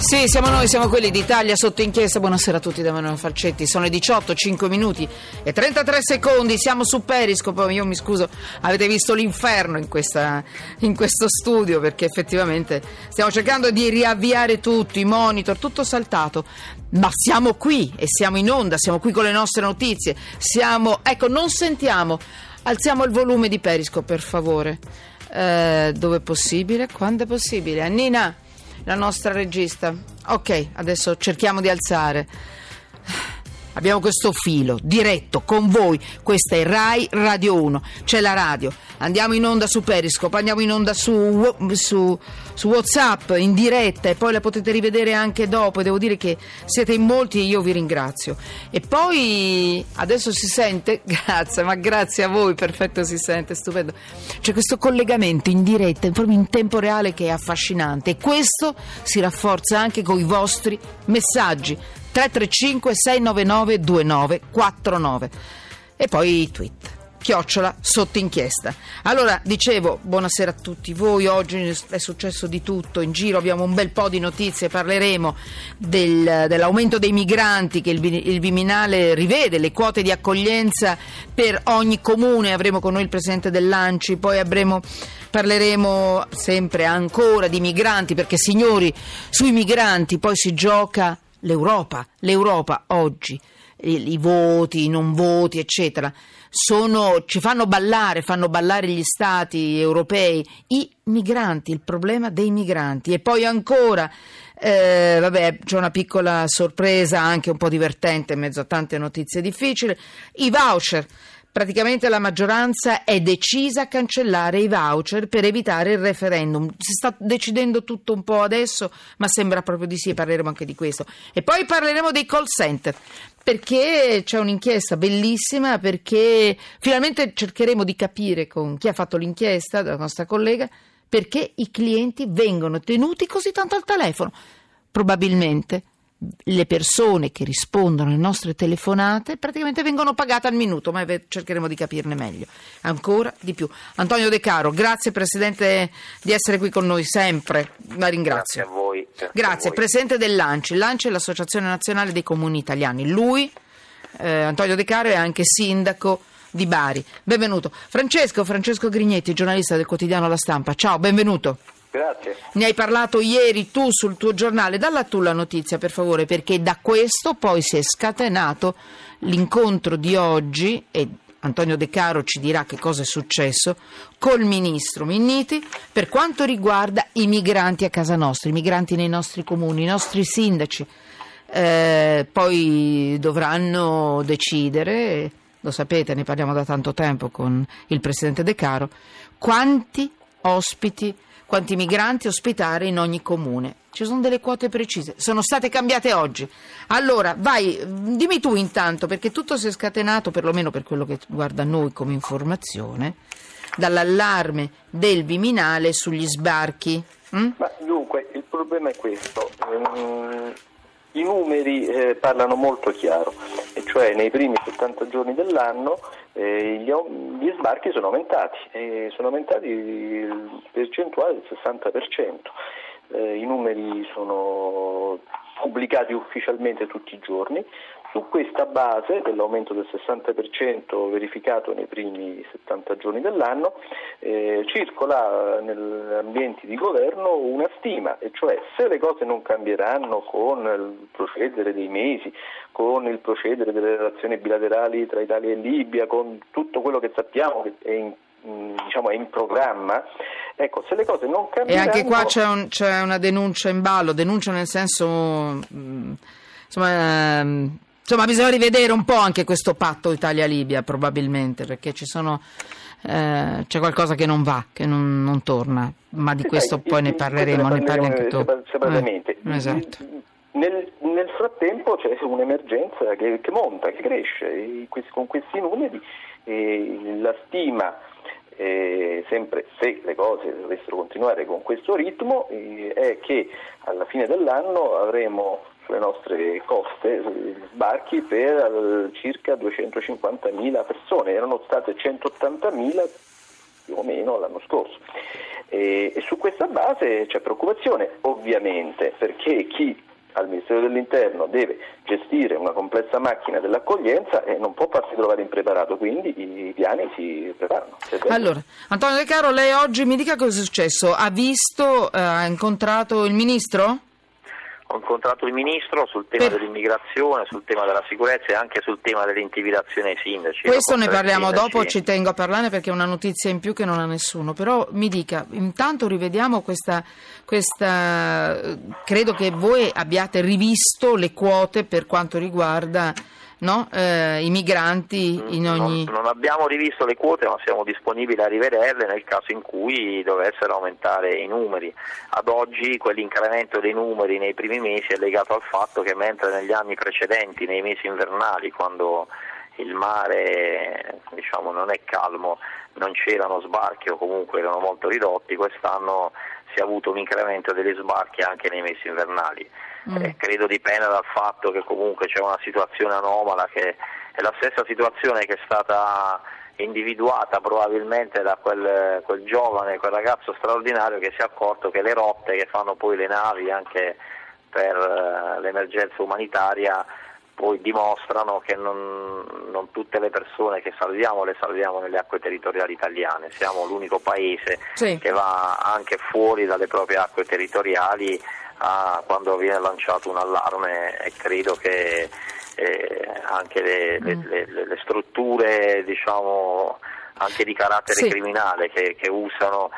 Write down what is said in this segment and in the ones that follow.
Sì, siamo noi, siamo quelli d'Italia sotto inchiesta. Buonasera a tutti da Manuel Falcetti. Sono le 18, 5 minuti e 33 secondi. Siamo su Periscope. Io mi scuso, avete visto l'inferno in, questa, in questo studio perché effettivamente stiamo cercando di riavviare tutto, i monitor, tutto saltato. Ma siamo qui e siamo in onda, siamo qui con le nostre notizie. Siamo, ecco, non sentiamo. Alziamo il volume di Periscope, per favore. Eh, dove è possibile? Quando è possibile? Annina la nostra regista. Ok, adesso cerchiamo di alzare. Abbiamo questo filo diretto con voi. Questa è Rai Radio 1. C'è la radio. Andiamo in onda su Periscope, andiamo in onda su, su, su, WhatsApp in diretta e poi la potete rivedere anche dopo. Devo dire che siete in molti e io vi ringrazio. E poi adesso si sente, grazie, ma grazie a voi, perfetto, si sente, stupendo. C'è questo collegamento in diretta, proprio in tempo reale che è affascinante e questo si rafforza anche con i vostri messaggi 335 699 2949 e poi i tweet chiocciola sotto inchiesta. Allora, dicevo, buonasera a tutti voi, oggi è successo di tutto, in giro abbiamo un bel po' di notizie, parleremo del, dell'aumento dei migranti che il, il, Viminale rivede, le quote di accoglienza per ogni comune, avremo con noi il Presidente dell'Anci, poi avremo, parleremo sempre ancora di migranti, perché signori, sui migranti poi si gioca l'Europa, l'Europa oggi, i, i voti, i non voti, eccetera, sono, ci fanno ballare, fanno ballare gli stati europei, i migranti, il problema dei migranti. E poi ancora, eh, vabbè, c'è una piccola sorpresa, anche un po' divertente in mezzo a tante notizie difficili, i voucher praticamente la maggioranza è decisa a cancellare i voucher per evitare il referendum. Si sta decidendo tutto un po' adesso, ma sembra proprio di sì, parleremo anche di questo. E poi parleremo dei call center. Perché c'è un'inchiesta bellissima, perché finalmente cercheremo di capire con chi ha fatto l'inchiesta, la nostra collega, perché i clienti vengono tenuti così tanto al telefono. Probabilmente le persone che rispondono alle nostre telefonate praticamente vengono pagate al minuto, ma cercheremo di capirne meglio, ancora di più. Antonio De Caro, grazie Presidente di essere qui con noi sempre, la ringrazio. Grazie a voi. Grazie, grazie. A voi. Presidente dell'ANCI, l'ANCI è l'Associazione Nazionale dei Comuni Italiani, lui, eh, Antonio De Caro, è anche sindaco di Bari. Benvenuto. Francesco, Francesco Grignetti, giornalista del quotidiano La Stampa, ciao, benvenuto. Grazie. Ne hai parlato ieri tu sul tuo giornale, dalla tu la notizia per favore, perché da questo poi si è scatenato l'incontro di oggi e Antonio De Caro ci dirà che cosa è successo col ministro Minniti per quanto riguarda i migranti a casa nostra, i migranti nei nostri comuni, i nostri sindaci. Eh, poi dovranno decidere, lo sapete, ne parliamo da tanto tempo con il presidente De Caro, quanti ospiti quanti migranti ospitare in ogni comune. Ci sono delle quote precise, sono state cambiate oggi. Allora, vai, dimmi tu intanto, perché tutto si è scatenato, perlomeno per quello che guarda noi come informazione, dall'allarme del Viminale sugli sbarchi. Mm? Ma dunque, il problema è questo. Um, I numeri eh, parlano molto chiaro, e cioè nei primi 70 giorni dell'anno eh, gli, gli, sbarchi sono aumentati, eh, sono aumentati il percentuale del 60%. Eh, I numeri sono pubblicati ufficialmente tutti i giorni. Su questa base dell'aumento del 60% verificato nei primi 70 giorni dell'anno, eh, circola negli ambienti di governo una stima, e cioè se le cose non cambieranno con il procedere dei mesi, con il procedere delle relazioni bilaterali tra Italia e Libia, con tutto quello che sappiamo che è in diciamo, è in programma, ecco, se le cose non cambieranno... E anche qua c'è, un, c'è una denuncia in ballo, denuncia nel senso... Mh, insomma... Mh, Insomma, bisogna rivedere un po' anche questo patto Italia-Libia, probabilmente, perché ci sono, eh, c'è qualcosa che non va, che non, non torna, ma di questo sai, poi ne parleremo. Ne parli anche tu. Separatamente. Eh, esatto. Nel, nel, frattempo c'è un'emergenza che, che monta, che cresce, con questi numeri la stima eh, sempre se le cose dovessero continuare con questo ritmo, eh, è che alla fine dell'anno avremo sulle nostre coste sbarchi per circa 250.000 persone, erano state 180.000 più o meno l'anno scorso. E, e su questa base c'è preoccupazione, ovviamente, perché chi al Ministero dell'Interno deve gestire una complessa macchina dell'accoglienza e non può farsi trovare impreparato, quindi i piani si preparano. Allora, Antonio De Caro, lei oggi mi dica cosa è successo? Ha visto, eh, ha incontrato il Ministro? Ho incontrato il Ministro sul tema per... dell'immigrazione, sul tema della sicurezza e anche sul tema dell'intimidazione ai sindaci. Questo ne parliamo sindaci. dopo, ci tengo a parlarne perché è una notizia in più che non ha nessuno, però mi dica, intanto rivediamo questa, questa credo che voi abbiate rivisto le quote per quanto riguarda no? eh, i migranti in ogni... Non, non, abbiamo rivisto le quote ma siamo disponibili a rivederle nel caso in cui dovessero aumentare i numeri. Ad oggi quell'incremento dei numeri nei primi mesi è legato al fatto che mentre negli anni precedenti, nei mesi invernali, quando il mare diciamo, non è calmo, non c'erano sbarchi o comunque erano molto ridotti, quest'anno si è avuto un incremento degli sbarchi anche nei mesi invernali. Mm. Eh, credo dipenda dal fatto che comunque c'è una situazione anomala che è la stessa situazione che è stata individuata probabilmente da quel, quel giovane, quel ragazzo straordinario che si è accorto che le rotte che fanno poi le navi anche per uh, l'emergenza umanitaria poi dimostrano che non, non, tutte le persone che salviamo le salviamo nelle acque territoriali italiane, siamo l'unico paese sì. che va anche fuori dalle proprie acque territoriali a, quando viene lanciato un allarme e credo che eh, anche le, mm. le, le, le strutture diciamo, anche di carattere sì. criminale che, che usano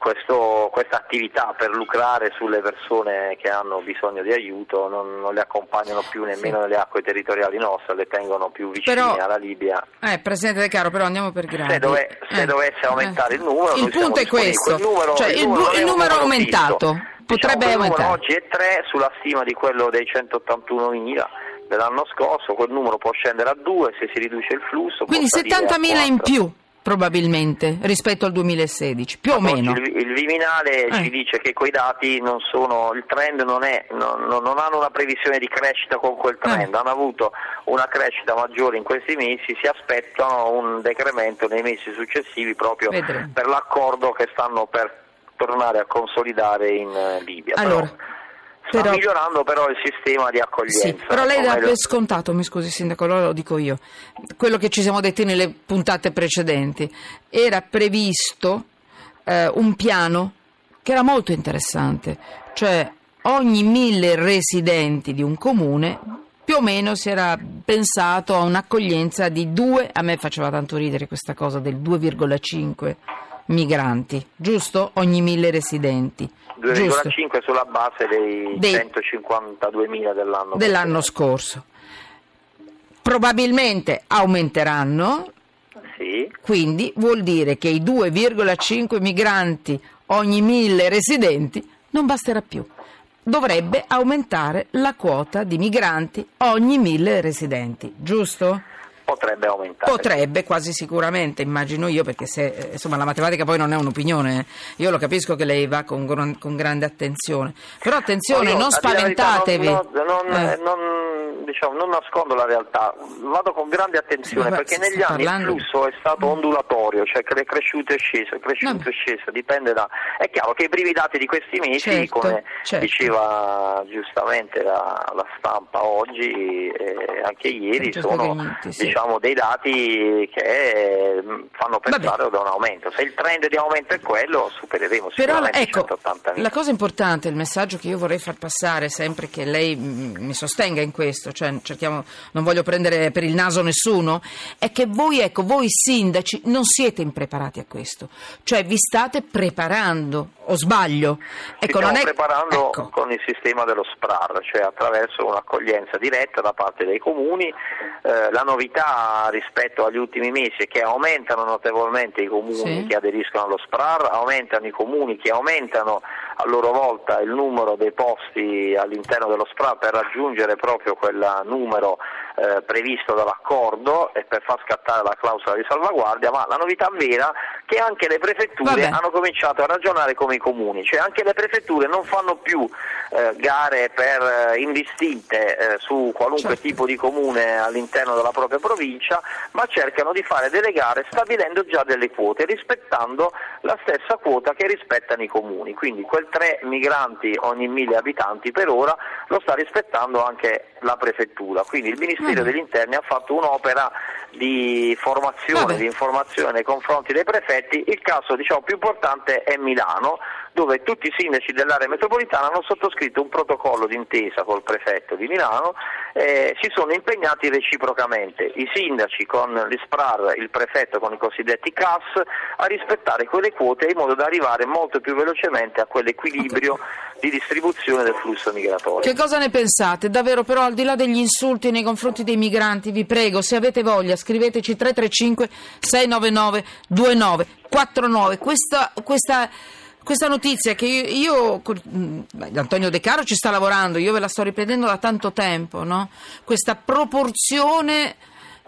questa attività per lucrare sulle persone che hanno bisogno di aiuto non, non le accompagnano più nemmeno sì. nelle acque territoriali nostre, le tengono più vicine però, alla Libia. Eh, Presidente De Caro, però andiamo per gradi. Se, dove, se eh. dovesse aumentare eh. il numero, il punto è questo, il numero, cioè, il, il numero, il numero aumentato. Fisso potrebbe diciamo, aumentare. Oggi è 3 sulla stima di quello dei 181.000 dell'anno scorso, quel numero può scendere a 2 se si riduce il flusso. Quindi 70.000 in più probabilmente rispetto al 2016, più o meno. Il, il Viminale eh. ci dice che quei dati non sono, il trend non è, non, non hanno una previsione di crescita con quel trend, eh. hanno avuto una crescita maggiore in questi mesi, si aspettano un decremento nei mesi successivi proprio Vedremo. per l'accordo che stanno per tornare a consolidare in eh, Libia. Allora, però, sta però, migliorando però il sistema di accoglienza. Sì, però lei dà per scontato, mi scusi Sindaco, allora lo dico io, quello che ci siamo detti nelle puntate precedenti, era previsto eh, un piano che era molto interessante, cioè ogni mille residenti di un comune più o meno si era pensato a un'accoglienza di due, a me faceva tanto ridere questa cosa del 2,5 migranti, giusto? Ogni mille residenti. 2,5 sulla base dei, dei 152.000 dell'anno, dell'anno scorso. Probabilmente aumenteranno, sì. quindi vuol dire che i 2,5 migranti ogni mille residenti non basterà più. Dovrebbe aumentare la quota di migranti ogni mille residenti, giusto? Potrebbe aumentare. Potrebbe, quasi sicuramente, immagino io, perché se, eh, insomma, la matematica poi non è un'opinione, io lo capisco che lei va con, con grande attenzione, però attenzione, no, non spaventatevi. Non, non, eh. non diciamo, non nascondo la realtà, vado con grande attenzione Vabbè, perché negli anni parlando... il flusso è stato ondulatorio, cioè è cresciuto e sceso, è cresciuto e sceso, dipende da... È chiaro che i primi dati di questi mesi, certo, come certo. diceva giustamente la, la stampa oggi e anche ieri, sono venuti, sì. diciamo, dei dati che mm, fanno pensare ad un aumento. Se il trend di aumento è quello, supereremo sicuramente Però, ecco, La cosa importante, il messaggio che io vorrei far passare sempre che lei mm, mi sostenga in questo, cioè cerchiamo, non voglio prendere per il naso nessuno, è che voi, ecco, voi sindaci non siete impreparati a questo, cioè vi state preparando, o sbaglio? Ecco, stiamo è... preparando ecco. con il sistema dello SPRAR, cioè attraverso un'accoglienza diretta da parte dei comuni, eh, la novità rispetto agli ultimi mesi è che aumentano notevolmente i comuni sì. che aderiscono allo SPRAR, aumentano i comuni che aumentano a loro volta il numero dei posti all'interno dello SPRAR per raggiungere proprio quel numero eh, previsto dall'accordo e per far scattare la clausola di salvaguardia, ma la novità vera è che anche le prefetture Vabbè. hanno cominciato a ragionare come i comuni, cioè anche le prefetture non fanno più eh, gare per eh, indistinte eh, su qualunque Certo. tipo di comune all'interno della propria provincia, ma cercano di fare delle gare stabilendo già delle quote, rispettando la stessa quota che rispettano i comuni. Quindi quel 3 migranti ogni mille abitanti per ora lo sta rispettando anche la prefettura. Quindi il Ministero degli Interni ha fatto un'opera di formazione, Vabbè. di informazione nei confronti dei prefetti. Il caso diciamo, più importante è Milano, dove tutti i sindaci dell'area metropolitana hanno sottoscritto un protocollo d'intesa col prefetto di Milano e si sono impegnati reciprocamente, i sindaci con l'ISPRAR, il prefetto con i cosiddetti CAS, a rispettare quelle quote in modo da arrivare molto più velocemente a quell'equilibrio di distribuzione del flusso migratorio. Che cosa ne pensate? Davvero però al di là degli insulti nei confronti dei migranti, vi prego, se avete voglia, scriveteci 335 699 2949. Questa, questa, questa notizia che io, io beh, Antonio De Caro ci sta lavorando, io ve la sto ripetendo da tanto tempo, no? Questa proporzione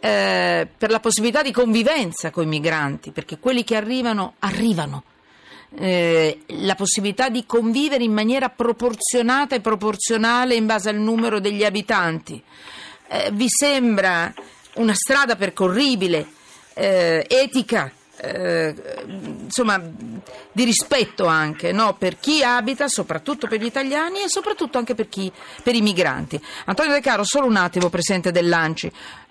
eh, per la possibilità di convivenza con i migranti, perché quelli che arrivano, arrivano eh, la possibilità di convivere in maniera proporzionata e proporzionale in base al numero degli abitanti. Eh, vi sembra una strada percorribile, eh, etica, eh, insomma, di rispetto anche no? per chi abita, soprattutto per gli italiani e soprattutto anche per, chi, per i migranti. Antonio De Caro, solo un attimo, presidente dell'Anci.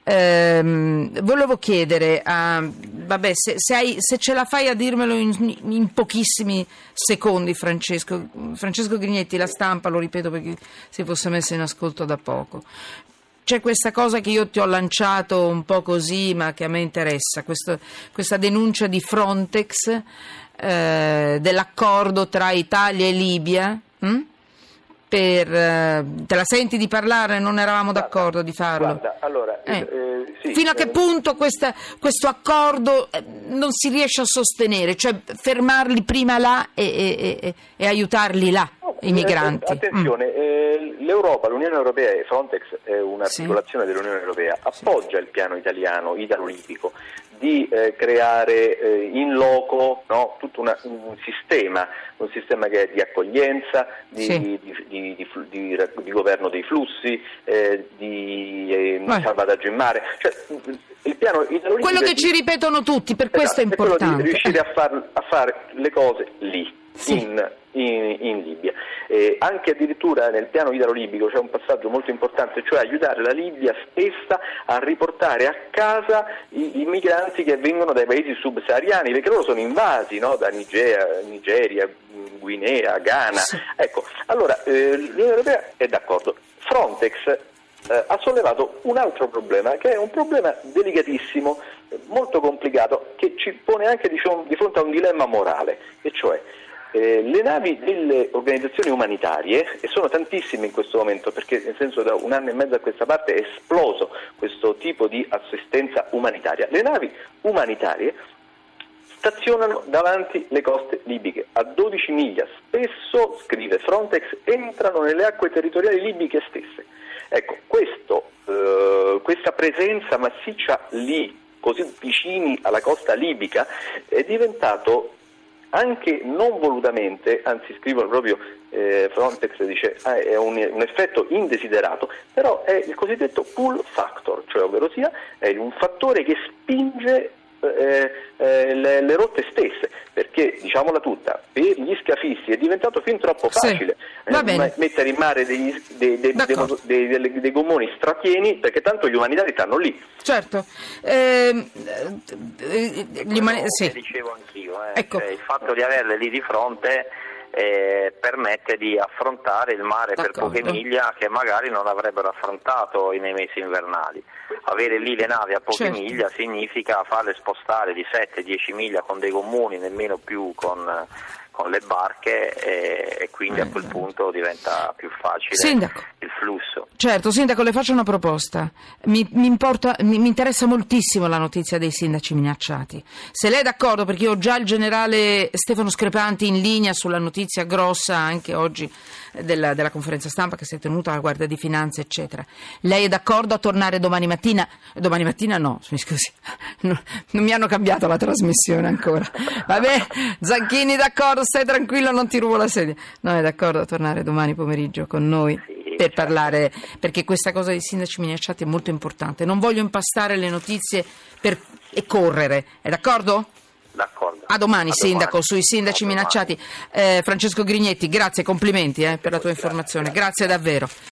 Ehm, volevo chiedere, a, vabbè, se, se hai- se ce la fai a dirmelo in, in pochissimi secondi, Francesco. Francesco Grignetti, la stampa, lo ripeto perché si fosse messo in ascolto da poco. C'è questa cosa che io ti ho lanciato un po' così, ma che a me interessa, questo- questa denuncia di Frontex eh, dell'accordo tra Italia e Libia. hm? Per, eh, te la senti di parlare? Non eravamo d'accordo di farlo. Guarda, allora, Eh. eh, sì, Fino a che eh, punto questa- questo accordo eh, non si riesce a sostenere? Cioè fermarli prima là e, e- e- e aiutarli là, i migranti? Attenzione, eh, l'Europa, l'Unione Europea e Frontex è un'articolazione dell'Unione Europea, appoggia il piano italiano, italo-libico, di eh, creare eh, in loco no, tutto una- un sistema, un sistema che è di accoglienza, di, Sì. di- di- di governo dei flussi, eh, di eh, Vai. salvataggio in mare. Cioè, il piano italo-libico Quello è che ci ripetono tutti, per questo è Esatto, quello importante. di riuscire a, far- a fare le cose lì, Sì. in, in- in Libia. Eh, anche addirittura nel piano idrolibico c'è un passaggio molto importante, cioè aiutare la Libia stessa a riportare a casa i, i migranti che vengono dai paesi subsahariani, perché loro sono invasi no? da Nigeria, Nigeria, Guinea, Ghana. Sì. Ecco, allora eh, l'Unione Europea è d'accordo. Frontex eh, ha sollevato un altro problema, che è un problema delicatissimo, molto complicato, che ci pone anche diciamo, di fronte a un dilemma morale, e cioè eh, le navi delle organizzazioni umanitarie, e sono tantissime in questo momento, perché nel senso da un anno e mezzo a questa parte è esploso questo tipo di assistenza umanitaria, le navi umanitarie stazionano davanti le coste libiche a 12 miglia, spesso, scrive Frontex, entrano nelle acque territoriali libiche stesse. Ecco, questo, eh, questa presenza massiccia lì, così vicini alla costa libica, è diventato anche non volutamente, anzi scrivono proprio eh, Frontex dice ah, è un, un effetto indesiderato, però è il cosiddetto pull factor, cioè ovvero sia è un fattore che spinge eh, eh, le, le rotte stesse, perché diciamola tutta, per gli scafisti è diventato fin troppo Sì, facile va eh, mettere in mare dei, dei, dei, dei, dei- gommoni strapieni perché tanto gli umanitari stanno lì. Certo. Ehm, eh, gli umani- sì. dicevo anch'io, eh, Ecco. cioè, il fatto di averle lì di fronte permette di affrontare il mare per D'accordo. poche miglia che magari non avrebbero affrontato nei mesi invernali. Avere lì le navi a poche Certo. miglia significa farle spostare di 7-10 miglia con dei gommoni, nemmeno più con, con le barche e, e quindi a quel punto diventa più facile Sindaco. il flusso. Certo, Sindaco, le faccio una proposta. Mi, mi importa- mi- mi interessa moltissimo la notizia dei sindaci minacciati. Se lei è d'accordo, perché io ho già il generale Stefano Screpanti in linea sulla notizia grossa anche oggi della, della conferenza stampa che si è tenuta alla Guardia di Finanza, eccetera. Lei è d'accordo a tornare domani mattina? Domani mattina no, mi scusi, no, non mi hanno cambiato la trasmissione ancora. Vabbè, Zanchini d'accordo, stai tranquillo, non ti rubo la sedia. No, è d'accordo a tornare domani pomeriggio con noi Sì, per certo. parlare, perché questa cosa dei sindaci minacciati è molto importante. Non voglio impastare le notizie per- e correre, è d'accordo? D'accordo. A domani, A sindaco, domani. sui sindaci minacciati. Eh, Francesco Grignetti, grazie, complimenti eh, per la tua informazione. Grazie davvero.